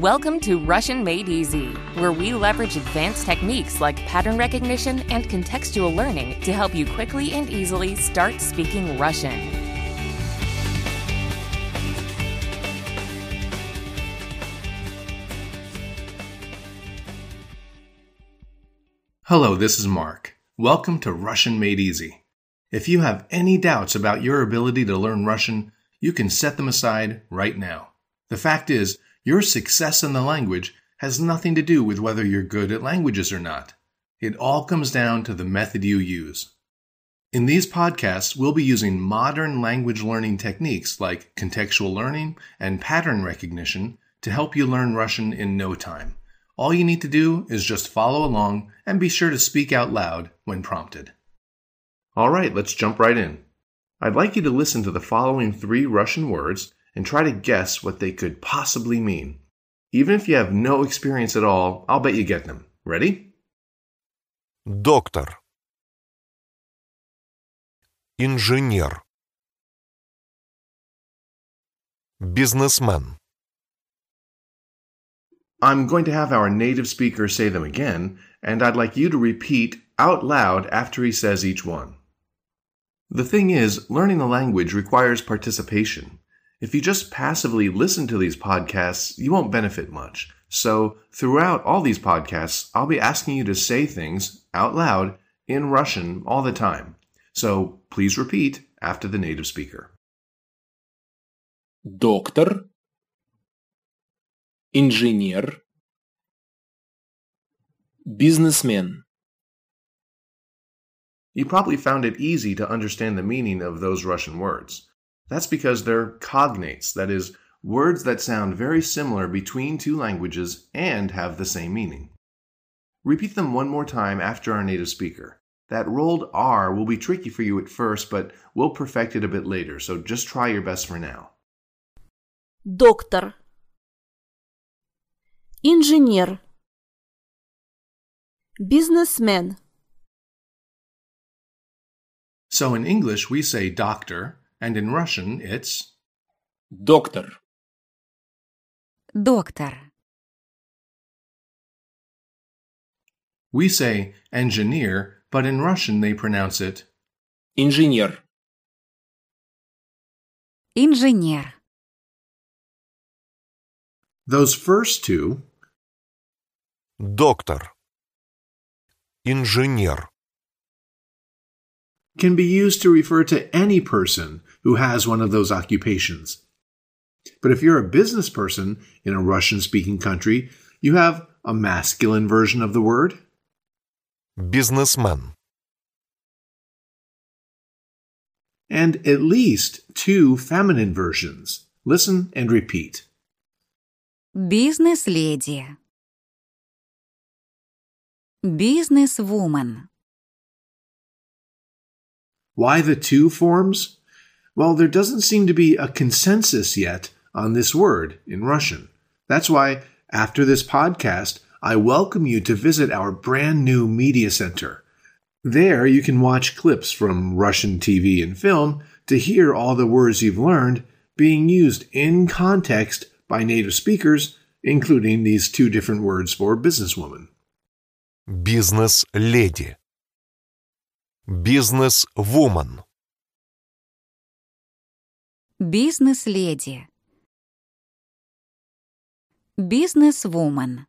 Welcome to Russian Made Easy, where we leverage advanced techniques like pattern recognition and contextual learning to help you quickly and easily start speaking Russian. Hello, this is Mark. Welcome to Russian Made Easy. If you have any doubts about your ability to learn Russian, you can set them aside right now. The fact is, your success in the language has nothing to do with whether you're good at languages or not. It all comes down to the method you use. In these podcasts, we'll be using modern language learning techniques like contextual learning and pattern recognition to help you learn Russian in no time. All you need to do is just follow along and be sure to speak out loud when prompted. All right, let's jump right in. I'd like you to listen to the following three Russian words and try to guess what they could possibly mean. Even if you have no experience at all, I'll bet you get them. Ready? Доктор. Инженер. Бизнесмен. I'm going to have our native speaker say them again, and I'd like you to repeat out loud after he says each one. The thing is, learning a language requires participation. If you just passively listen to these podcasts, you won't benefit much. So, throughout all these podcasts, I'll be asking you to say things out loud in Russian all the time. So, please repeat after the native speaker. доктор, инженер, бизнесмен, You probably found it easy to understand the meaning of those Russian words. That's because they're cognates, that is, words that sound very similar between two languages and have the same meaning. Repeat them one more time after our native speaker. That rolled R will be tricky for you at first, but we'll perfect it a bit later, so just try your best for now. доктор, инженер, бизнесмен, So in English, we say doctor, and in Russian, it's доктор, Доктор. we say engineer, but in Russian they pronounce it инженер, Инженер. those first two Доктор. Инженер. can be used to refer to any person who has one of those occupations. But if you're a business person in a Russian speaking country, you have a masculine version of the word Бизнесмен. and at least two feminine versions. Listen and repeat. Бизнес-леди. Бизнес-вумен. Why the two forms? Well, there doesn't seem to be a consensus yet on this word in Russian. That's why, after this podcast, I welcome you to visit our brand new media center. There, you can watch clips from Russian TV and film to hear all the words you've learned being used in context by native speakers, including these two different words for businesswoman. Business lady. Бизнес-вумен. Бизнес-леди. Бизнес-вумен.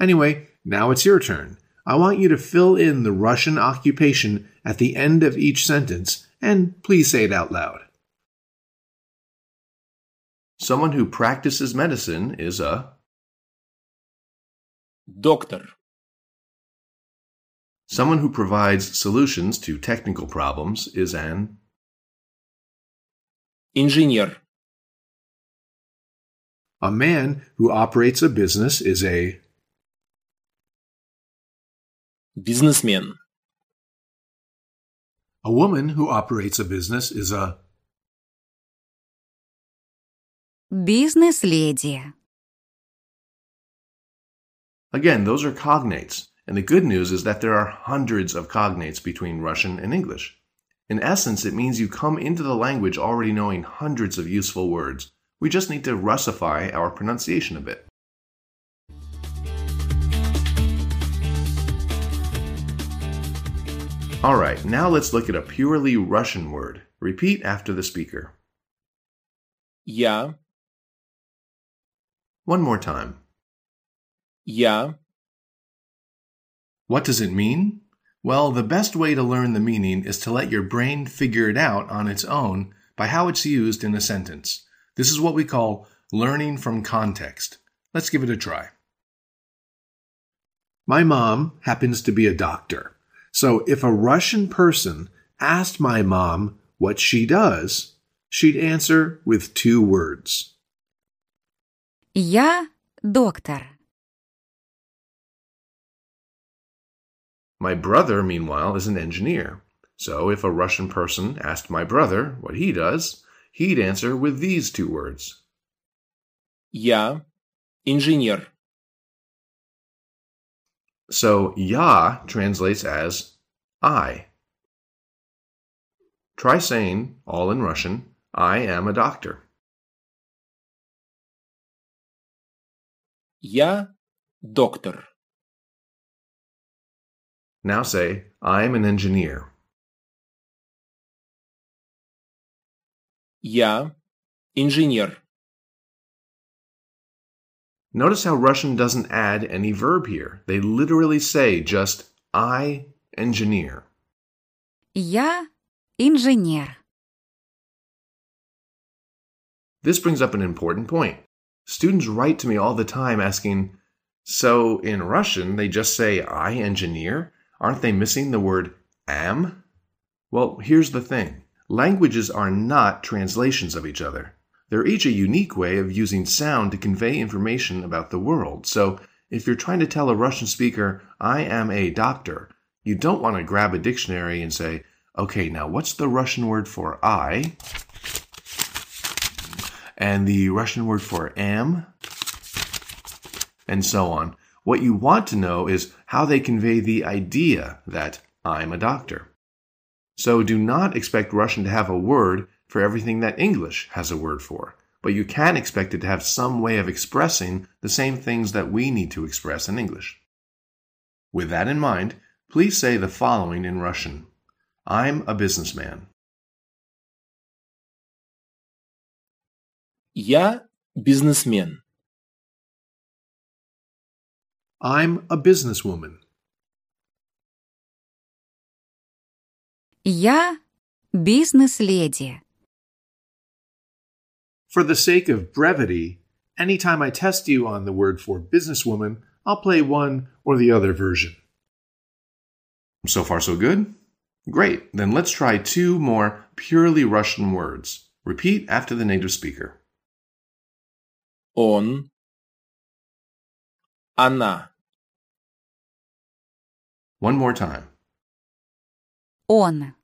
Anyway, now it's your turn. I want you to fill in the Russian occupation at the end of each sentence, and please say it out loud. Someone who practices medicine is a. доктор, Someone who provides solutions to technical problems is an Engineer. A man who operates a business is a Businessman. A woman who operates a business is a Business lady. Again, those are cognates and the good news is that there are hundreds of cognates between Russian and English. In essence, it means you come into the language already knowing hundreds of useful words, We just need to Russify our pronunciation a bit. All right, now let's look at a purely Russian word. Repeat after the speaker. Yeah. One more time. я, What does it mean? Well, the best way to learn the meaning is to let your brain figure it out on its own by how it's used in a sentence. This is what we call learning from context. Let's give it a try. My mom happens to be a doctor. So if a Russian person asked my mom what she does, she'd answer with two words. Я доктор. My brother, meanwhile, is an engineer. So if a Russian person asked my brother what he does, he'd answer with these two words. я, инженер, So ya translates as I. Try saying, all in Russian, I am a doctor. я, доктор, Now say, I'm an engineer. я, инженер, Notice how Russian doesn't add any verb here. They literally say just, I engineer. Я инженер. This brings up an important point. Students write to me all the time asking, so in Russian they just say I engineer? Aren't they missing the word am? Well, here's the thing. Languages are not translations of each other. They're each a unique way of using sound to convey information about the world. So if you're trying to tell a Russian speaker, I am a doctor, you don't want to grab a dictionary and say, okay, now what's the Russian word for I? and the Russian word for am, and so on. What you want to know is how they convey the idea that I'm a doctor. So do not expect Russian to have a word for everything that English has a word for, but you can expect it to have some way of expressing the same things that we need to express in English. With that in mind, please say the following in Russian I'm a businessman. я, бизнесмен, I'm a businesswoman. Я бизнес-леди. For the sake of brevity, anytime I test you on the word for businesswoman, I'll play one or the other version. So far, so good? Great. Then let's try two more purely Russian words. Repeat after the native speaker. он, она, One more time. Он.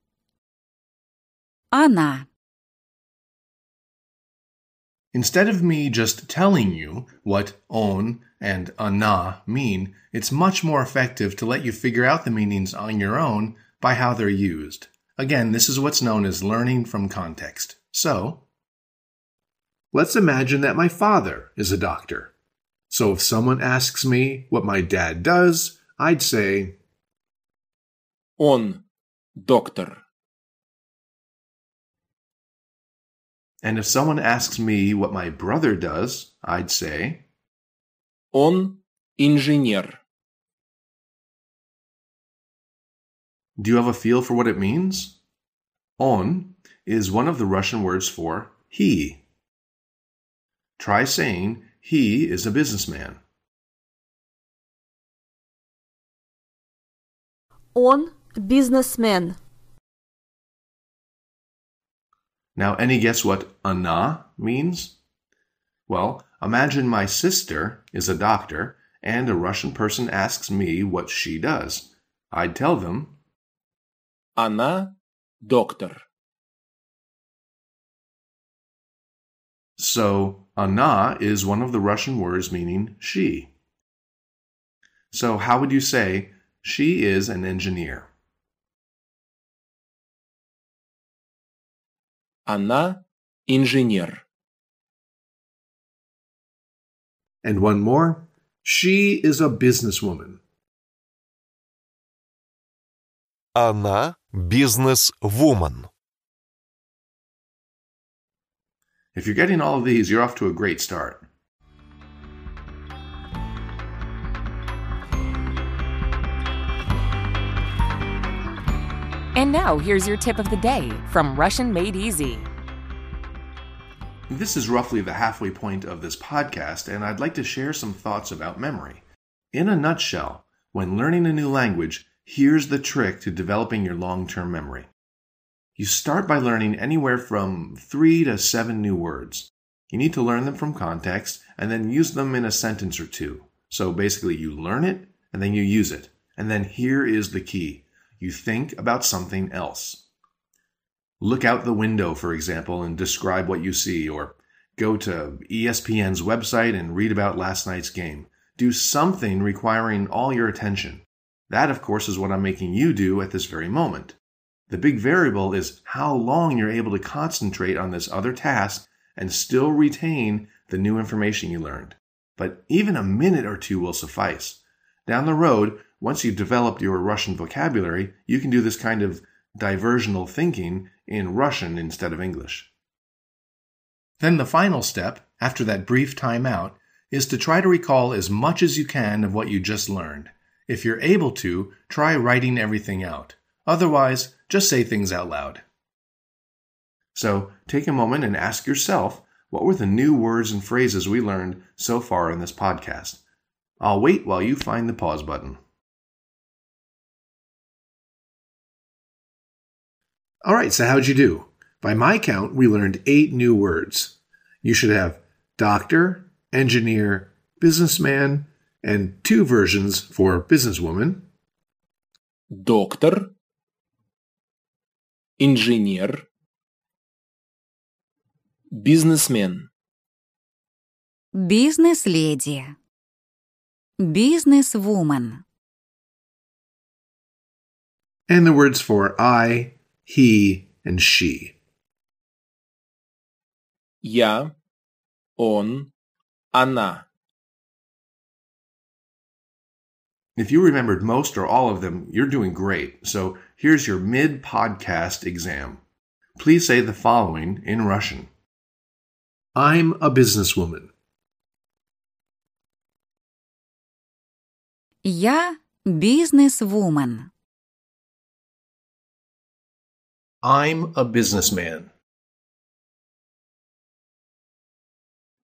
Она. Instead of me just telling you what on and ana mean, it's much more effective to let you figure out the meanings on your own by how they're used. Again, this is what's known as learning from context. So, let's imagine that my father is a doctor. So if someone asks me what my dad does, I'd say, он, доктор, and if someone asks me what my brother does, I'd say, он, инженер, Do you have a feel for what it means? On is one of the Russian words for he. Try saying he is a businessman. Он бизнесмен. Now, any guess what ana means? Well, imagine my sister is a doctor and a Russian person asks me what she does. I'd tell them, она, доктор, so ana is one of the Russian words meaning she. So, how would you say she is an engineer? Она инженер. And one more. She is a businesswoman. Она бизнес-вумен. If you're getting all of these, you're off to a great start. And now, here's your tip of the day from Russian Made Easy. This is roughly the halfway point of this podcast, and I'd like to share some thoughts about memory. In a nutshell, when learning a new language, here's the trick to developing your long term memory. You start by learning anywhere from three to seven new words. You need to learn them from context and then use them in a sentence or two. So basically, you learn it and then you use it. And then here is the key you think about something else. Look out the window, for example, and describe what you see, or go to ESPN's website and read about last night's game. Do something requiring all your attention. That, of course, is what I'm making you do at this very moment. The big variable is how long you're able to concentrate on this other task and still retain the new information you learned. But even a minute or two will suffice. Down the road, once you've developed your Russian vocabulary, you can do this kind of diversional thinking in Russian instead of English. Then the final step, after that brief time out, is to try to recall as much as you can of what you just learned. If you're able to, try writing everything out. Otherwise, just say things out loud. So take a moment and ask yourself what were the new words and phrases we learned so far in this podcast? I'll wait while you find the pause button. All right, so how'd you do? By my count, we learned eight new words. You should have doctor, engineer, businessman, and two versions for businesswoman. Доктор. Инженер. Бизнесмен. Бизнес-леди. Бизнес-вумен. and the words for I, he, and she. Я. Он. Она. If you remembered most or all of them, you're doing great. So here's your mid podcast exam. Please say the following in Russian I'm a businesswoman. Я бизнес-вумен. I'm a businessman.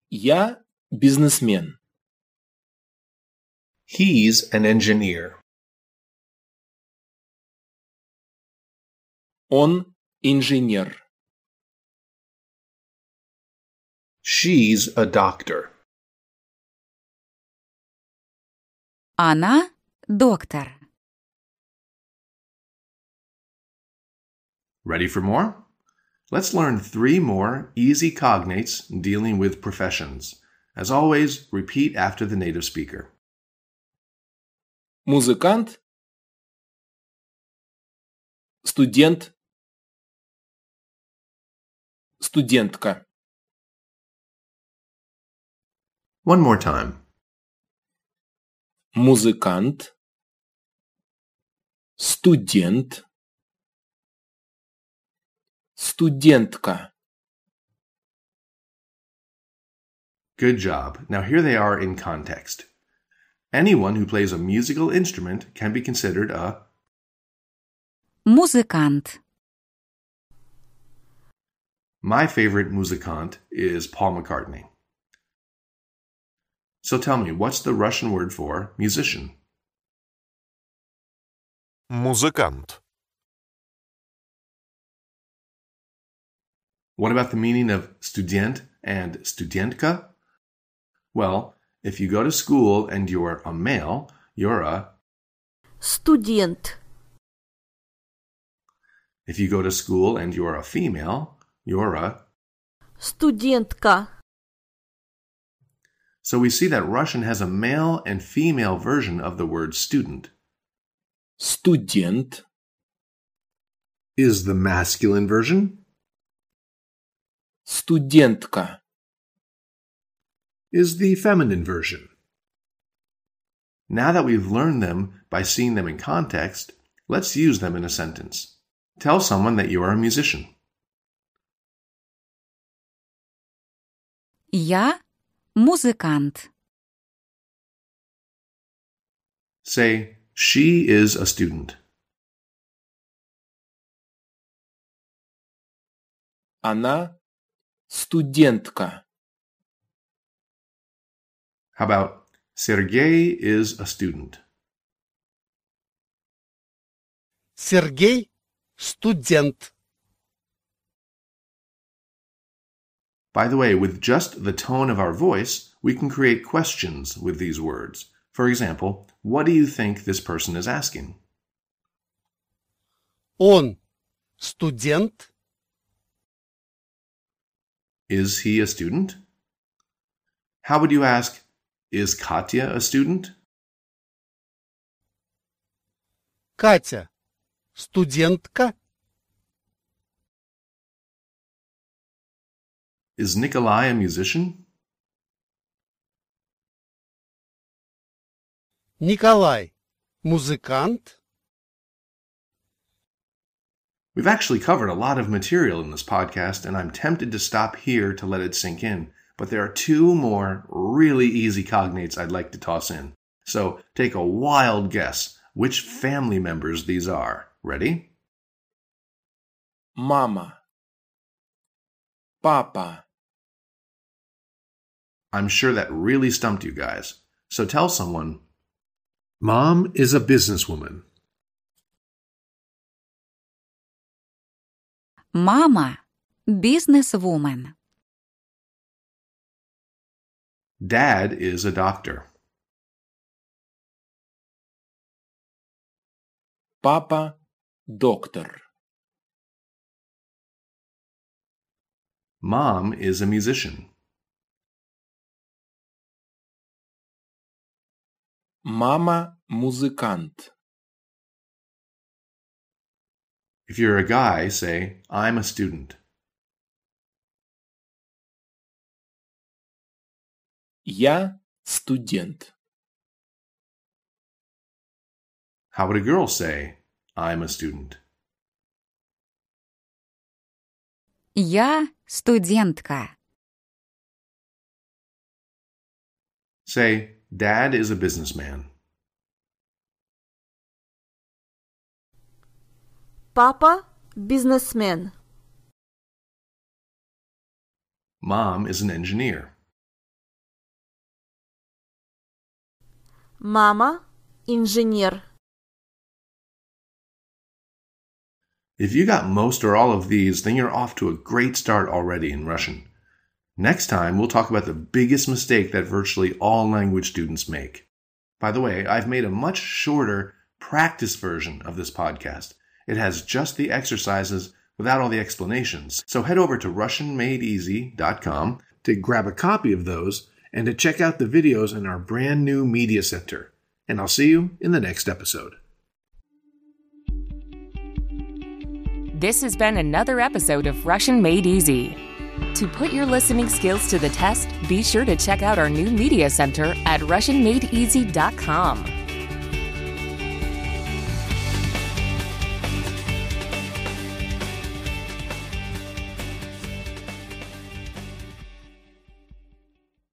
Я бизнесмен. He's an engineer. Он инженер. She's a doctor. Она доктор. Ready for more? Let's learn three more easy cognates dealing with professions. As always, repeat after the native speaker. Музыкант. Студент. Студентка. One more time. Музыкант. Студент. Студентка. Good job. Now here they are in context. Anyone who plays a musical instrument can be considered a Музыкант. My favorite musicant is Paul McCartney. So tell me, what's the Russian word for musician? Музыкант. What about the meaning of student and studentka? Well, if you go to school and you're a male, you're a. Студент. If you go to school and you're a female, you're a. Студентка. So we see that Russian has a male and female version of the word student. Студент. Is the masculine version? Студентка. is the feminine version. Now that we've learned them by seeing them in context, let's use them in a sentence. Tell someone that you are a musician. Я музыкант. Say, she is a student. Она студентка. How about Sergey is a student? Сергей – студент. By the way, with just the tone of our voice, we can create questions with these words. For example, what do you think this person is asking? Он студент. Is he a student? How would you ask, is Katya a student? Катя – студентка. Is Nikolai a musician? Николай – музыкант. We've actually covered a lot of material in this podcast, and I'm tempted to stop here to let it sink in. But there are two more really easy cognates I'd like to toss in. So take a wild guess which family members these are. Ready? Мама. Папа. I'm sure that really stumped you guys. So tell someone Mom is a businesswoman. Mama – businesswoman. Dad is a doctor. Papa – doctor. Mom is a musician. Мама – музыкант. If you're a guy, say, I'm a student. Я студент. How would a girl say, I'm a student? Я студентка. Say, Dad is a businessman. Папа – бизнесмен. Mom is an engineer. Мама – инженер. If you got most or all of these, then you're off to a great start already in Russian. Next time, we'll talk about the biggest mistake that virtually all language students make. By the way, I've made a much shorter practice version of this podcast. It has just the exercises without all the explanations. So head over to RussianMadeEasy.com to grab a copy of those and to check out the videos in our brand new media center. And I'll see you in the next episode. This has been another episode of Russian Made Easy. To put your listening skills to the test, be sure to check out our new media center at RussianMadeEasy.com.